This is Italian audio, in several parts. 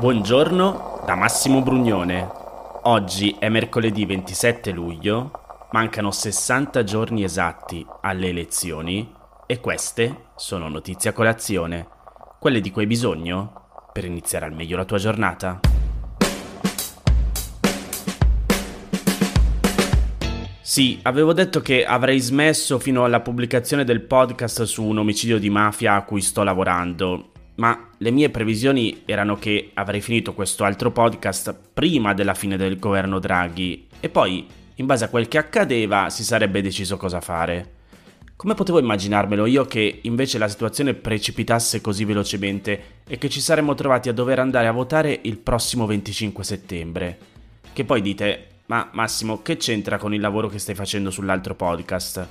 Buongiorno da Massimo Brugnone. Oggi è mercoledì 27 luglio, mancano 60 giorni esatti alle elezioni e queste sono notizie a colazione, quelle di cui hai bisogno per iniziare al meglio la tua giornata. Sì, avevo detto che avrei smesso fino alla pubblicazione del podcast su un omicidio di mafia a cui sto lavorando, ma le mie previsioni erano che avrei finito questo altro podcast prima della fine del governo Draghi e poi, in base a quel che accadeva, si sarebbe deciso cosa fare. Come potevo immaginarmelo io che invece la situazione precipitasse così velocemente e che ci saremmo trovati a dover andare a votare il prossimo 25 settembre? Che poi dite, ma Massimo, che c'entra con il lavoro che stai facendo sull'altro podcast?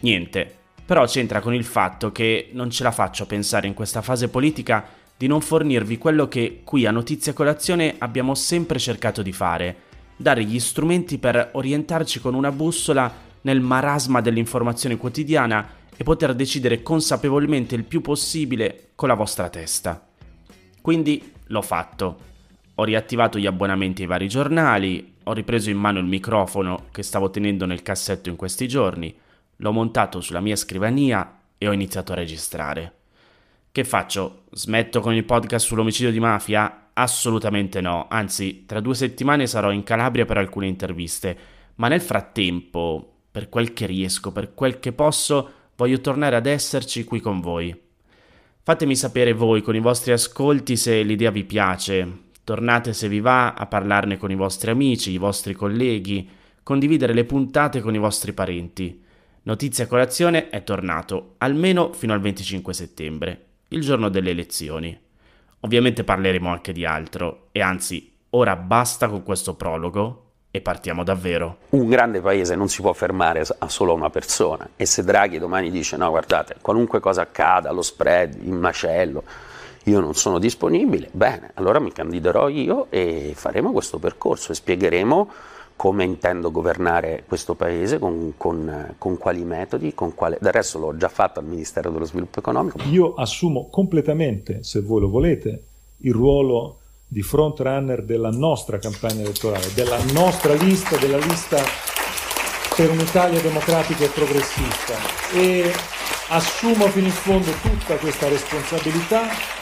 Niente, però c'entra con il fatto che non ce la faccio a pensare in questa fase politica di non fornirvi quello che qui a Notizia Colazione abbiamo sempre cercato di fare, dare gli strumenti per orientarci con una bussola nel marasma dell'informazione quotidiana e poter decidere consapevolmente il più possibile con la vostra testa. Quindi l'ho fatto. Ho riattivato gli abbonamenti ai vari giornali, ho ripreso in mano il microfono che stavo tenendo nel cassetto in questi giorni, l'ho montato sulla mia scrivania e ho iniziato a registrare. Che faccio? Smetto con il podcast sull'omicidio di mafia? Assolutamente no, anzi, tra due settimane sarò in Calabria per alcune interviste, ma nel frattempo, per quel che riesco, per quel che posso, voglio tornare ad esserci qui con voi. Fatemi sapere voi con i vostri ascolti se l'idea vi piace. Tornate se vi va a parlarne con i vostri amici, i vostri colleghi, condividere le puntate con i vostri parenti. Notizia Colazione è tornato, almeno fino al 25 settembre, il giorno delle elezioni. Ovviamente parleremo anche di altro, e anzi, ora basta con questo prologo e partiamo davvero. Un grande paese non si può fermare a solo una persona e se Draghi domani dice no guardate, qualunque cosa accada, lo spread, il macello, io non sono disponibile, bene, allora mi candiderò io e faremo questo percorso e spiegheremo come intendo governare questo paese, con, con, con quali metodi, con quale... del resto l'ho già fatto al Ministero dello Sviluppo Economico. Io assumo completamente, se voi lo volete, il ruolo di front runner della nostra campagna elettorale, della nostra lista, della lista per un'Italia democratica e progressista e assumo fino in fondo tutta questa responsabilità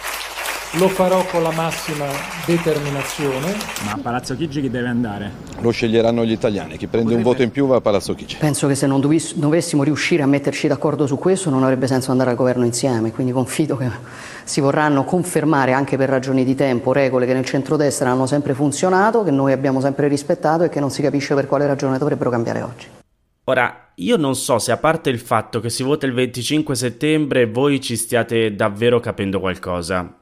lo farò con la massima determinazione. Ma a Palazzo Chigi chi deve andare? Lo sceglieranno gli italiani, chi prende Potrebbe... un voto in più va a Palazzo Chigi. Penso che se non dovess- dovessimo riuscire a metterci d'accordo su questo non avrebbe senso andare al governo insieme, quindi confido che si vorranno confermare anche per ragioni di tempo regole che nel centrodestra hanno sempre funzionato, che noi abbiamo sempre rispettato e che non si capisce per quale ragione dovrebbero cambiare oggi. Ora, io non so se a parte il fatto che si vota il 25 settembre voi ci stiate davvero capendo qualcosa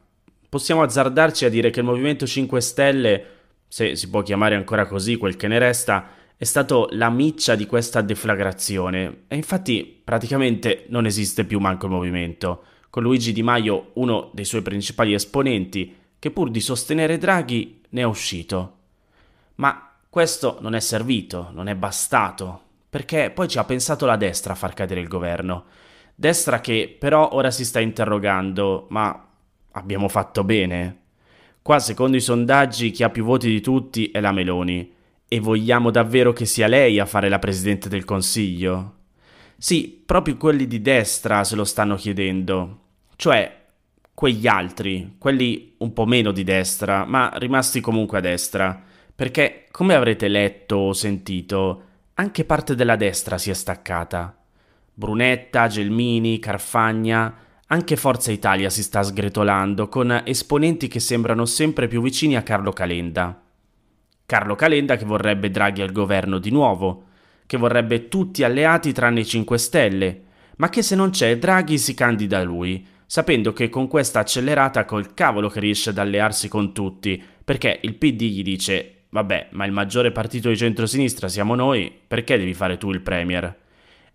possiamo azzardarci a dire che il Movimento 5 Stelle, se si può chiamare ancora così quel che ne resta, è stato la miccia di questa deflagrazione e infatti praticamente non esiste più manco il movimento, con Luigi Di Maio uno dei suoi principali esponenti che pur di sostenere Draghi ne è uscito. Ma questo non è servito, non è bastato, perché poi ci ha pensato la destra a far cadere il governo. Destra che però ora si sta interrogando, ma abbiamo fatto bene. Qua, secondo i sondaggi, chi ha più voti di tutti è la Meloni. E vogliamo davvero che sia lei a fare la Presidente del Consiglio? Sì, proprio quelli di destra se lo stanno chiedendo. Cioè, quegli altri, quelli un po' meno di destra, ma rimasti comunque a destra. Perché, come avrete letto o sentito, anche parte della destra si è staccata. Brunetta, Gelmini, Carfagna anche Forza Italia si sta sgretolando con esponenti che sembrano sempre più vicini a Carlo Calenda. Carlo Calenda che vorrebbe Draghi al governo di nuovo, che vorrebbe tutti alleati tranne i 5 Stelle, ma che se non c'è Draghi si candida lui, sapendo che con questa accelerata col cavolo che riesce ad allearsi con tutti, perché il PD gli dice vabbè, ma il maggiore partito di centrosinistra siamo noi, perché devi fare tu il premier?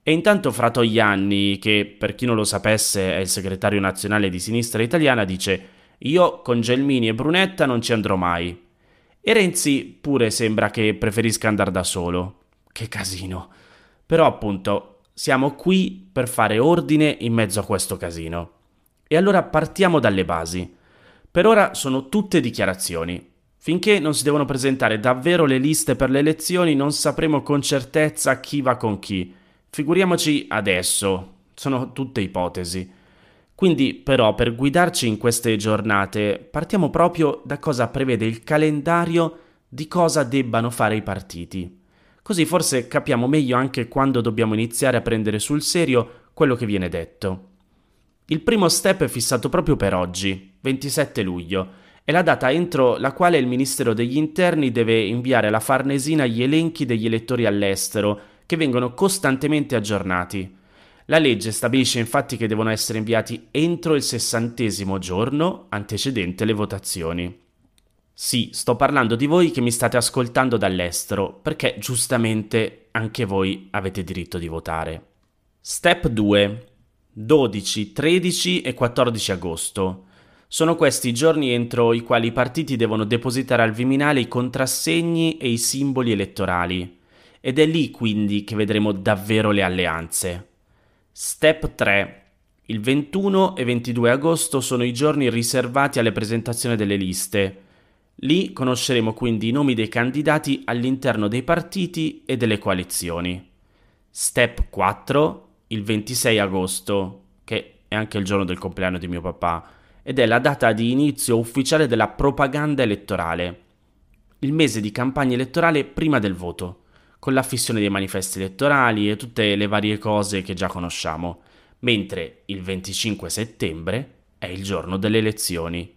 E intanto Fratoianni, che per chi non lo sapesse è il segretario nazionale di sinistra italiana, dice io con Gelmini e Brunetta non ci andrò mai. E Renzi pure sembra che preferisca andare da solo. Che casino. Però appunto siamo qui per fare ordine in mezzo a questo casino. E allora partiamo dalle basi. Per ora sono tutte dichiarazioni. Finché non si devono presentare davvero le liste per le elezioni non sapremo con certezza chi va con chi. Figuriamoci adesso, sono tutte ipotesi. Quindi però per guidarci in queste giornate partiamo proprio da cosa prevede il calendario di cosa debbano fare i partiti. Così forse capiamo meglio anche quando dobbiamo iniziare a prendere sul serio quello che viene detto. Il primo step è fissato proprio per oggi, 27 luglio, è la data entro la quale il Ministero degli Interni deve inviare alla Farnesina gli elenchi degli elettori all'estero, che vengono costantemente aggiornati. La legge stabilisce infatti che devono essere inviati entro il sessantesimo giorno antecedente le votazioni. Sì, sto parlando di voi che mi state ascoltando dall'estero, perché giustamente anche voi avete diritto di votare. Step 2. 12, 13 e 14 agosto. Sono questi i giorni entro i quali i partiti devono depositare al Viminale i contrassegni e i simboli elettorali. Ed è lì quindi che vedremo davvero le alleanze. Step 3. Il 21 e 22 agosto sono i giorni riservati alle presentazioni delle liste. Lì conosceremo quindi i nomi dei candidati all'interno dei partiti e delle coalizioni. Step 4, il 26 agosto, che è anche il giorno del compleanno di mio papà, ed è la data di inizio ufficiale della propaganda elettorale, il mese di campagna elettorale prima del voto, con l'affissione dei manifesti elettorali e tutte le varie cose che già conosciamo, mentre il 25 settembre è il giorno delle elezioni.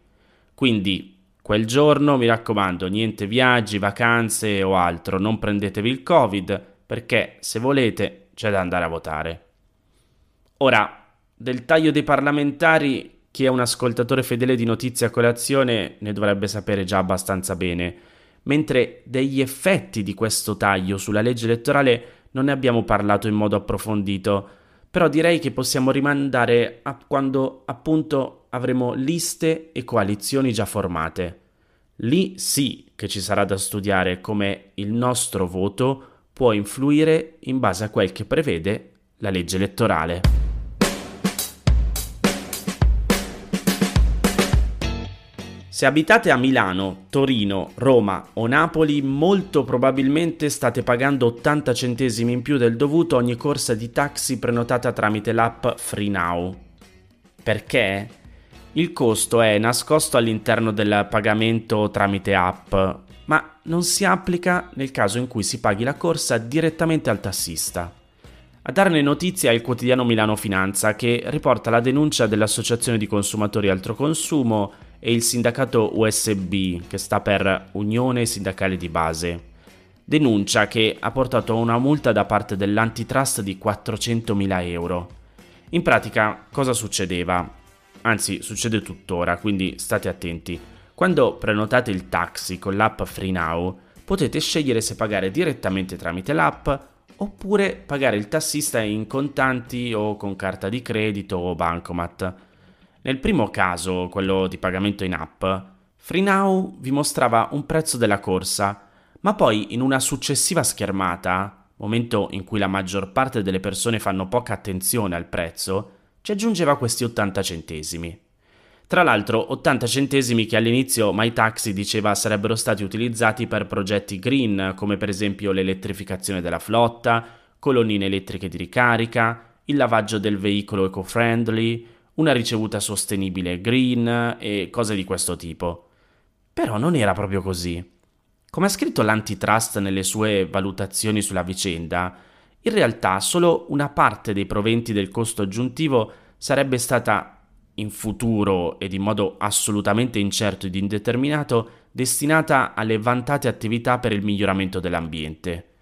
Quindi Quel giorno, mi raccomando, niente viaggi, vacanze o altro, non prendetevi il Covid, perché se volete c'è da andare a votare. Ora, del taglio dei parlamentari, chi è un ascoltatore fedele di Notizia Colazione ne dovrebbe sapere già abbastanza bene, mentre degli effetti di questo taglio sulla legge elettorale non ne abbiamo parlato in modo approfondito, però direi che possiamo rimandare a quando appunto avremo liste e coalizioni già formate. Lì sì che ci sarà da studiare come il nostro voto può influire in base a quel che prevede la legge elettorale. Se abitate a Milano, Torino, Roma o Napoli, molto probabilmente state pagando 80 centesimi in più del dovuto ogni corsa di taxi prenotata tramite l'app FreeNow. Perché? Il costo è nascosto all'interno del pagamento tramite app, ma non si applica nel caso in cui si paghi la corsa direttamente al tassista. A darne notizia è il quotidiano Milano Finanza che riporta la denuncia dell'Associazione di Consumatori Altro Consumo e il sindacato USB, che sta per Unione Sindacale di Base. Denuncia che ha portato a una multa da parte dell'antitrust di 400.000 euro. In pratica cosa succedeva? Anzi, succede tuttora, quindi state attenti. Quando prenotate il taxi con l'app FreeNow, potete scegliere se pagare direttamente tramite l'app oppure pagare il tassista in contanti o con carta di credito o bancomat. Nel primo caso, quello di pagamento in app, FreeNow vi mostrava un prezzo della corsa, ma poi in una successiva schermata, momento in cui la maggior parte delle persone fanno poca attenzione al prezzo, ci aggiungeva questi 80 centesimi. Tra l'altro 80 centesimi che all'inizio MyTaxi diceva sarebbero stati utilizzati per progetti green, come per esempio l'elettrificazione della flotta, colonnine elettriche di ricarica, il lavaggio del veicolo eco-friendly, una ricevuta sostenibile green e cose di questo tipo. Però non era proprio così. Come ha scritto l'antitrust nelle sue valutazioni sulla vicenda, in realtà solo una parte dei proventi del costo aggiuntivo sarebbe stata in futuro ed in modo assolutamente incerto ed indeterminato destinata alle vantate attività per il miglioramento dell'ambiente.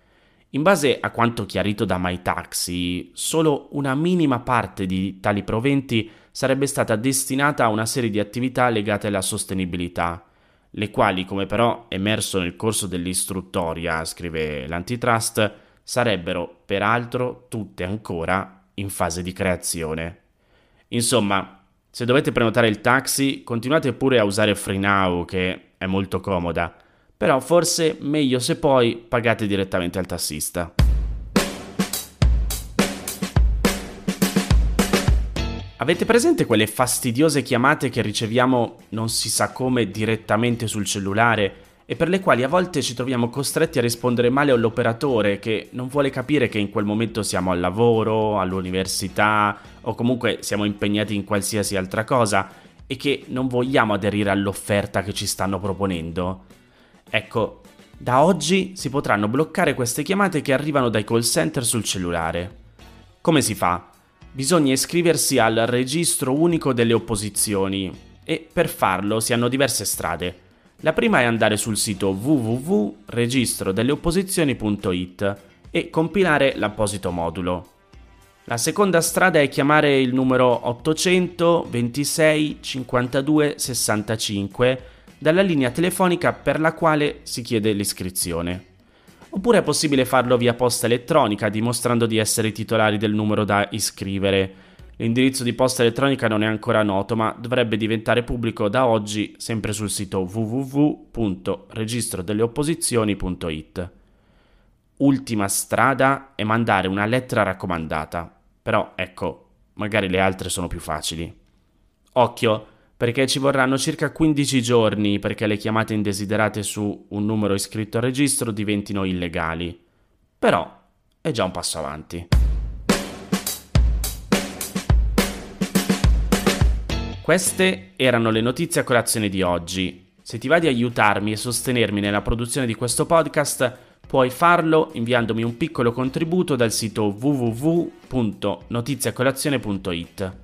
In base a quanto chiarito da MyTaxi, solo una minima parte di tali proventi sarebbe stata destinata a una serie di attività legate alla sostenibilità, le quali, come però emerso nel corso dell'istruttoria, scrive l'antitrust, sarebbero peraltro tutte ancora in fase di creazione. Insomma, se dovete prenotare il taxi, continuate pure a usare FreeNow, che è molto comoda però forse meglio se poi pagate direttamente al tassista. Avete presente quelle fastidiose chiamate che riceviamo non si sa come direttamente sul cellulare e per le quali a volte ci troviamo costretti a rispondere male all'operatore che non vuole capire che in quel momento siamo al lavoro, all'università o comunque siamo impegnati in qualsiasi altra cosa e che non vogliamo aderire all'offerta che ci stanno proponendo? Ecco, da oggi si potranno bloccare queste chiamate che arrivano dai call center sul cellulare. Come si fa? Bisogna iscriversi al registro unico delle opposizioni e per farlo si hanno diverse strade. La prima è andare sul sito www.registrodelleopposizioni.it e compilare l'apposito modulo. La seconda strada è chiamare il numero 800 26 52 65 dalla linea telefonica per la quale si chiede l'iscrizione. Oppure è possibile farlo via posta elettronica dimostrando di essere titolari del numero da iscrivere L'indirizzo di posta elettronica non è ancora noto, ma dovrebbe diventare pubblico da oggi sempre sul sito www.registrodelleopposizioni.it. Ultima strada è mandare una lettera raccomandata, però ecco, magari le altre sono più facili. Occhio, perché ci vorranno circa 15 giorni perché le chiamate indesiderate su un numero iscritto al registro diventino illegali. Però è già un passo avanti. Queste erano le notizie a colazione di oggi. Se ti va di aiutarmi e sostenermi nella produzione di questo podcast, puoi farlo inviandomi un piccolo contributo dal sito www.notiziacolazione.it.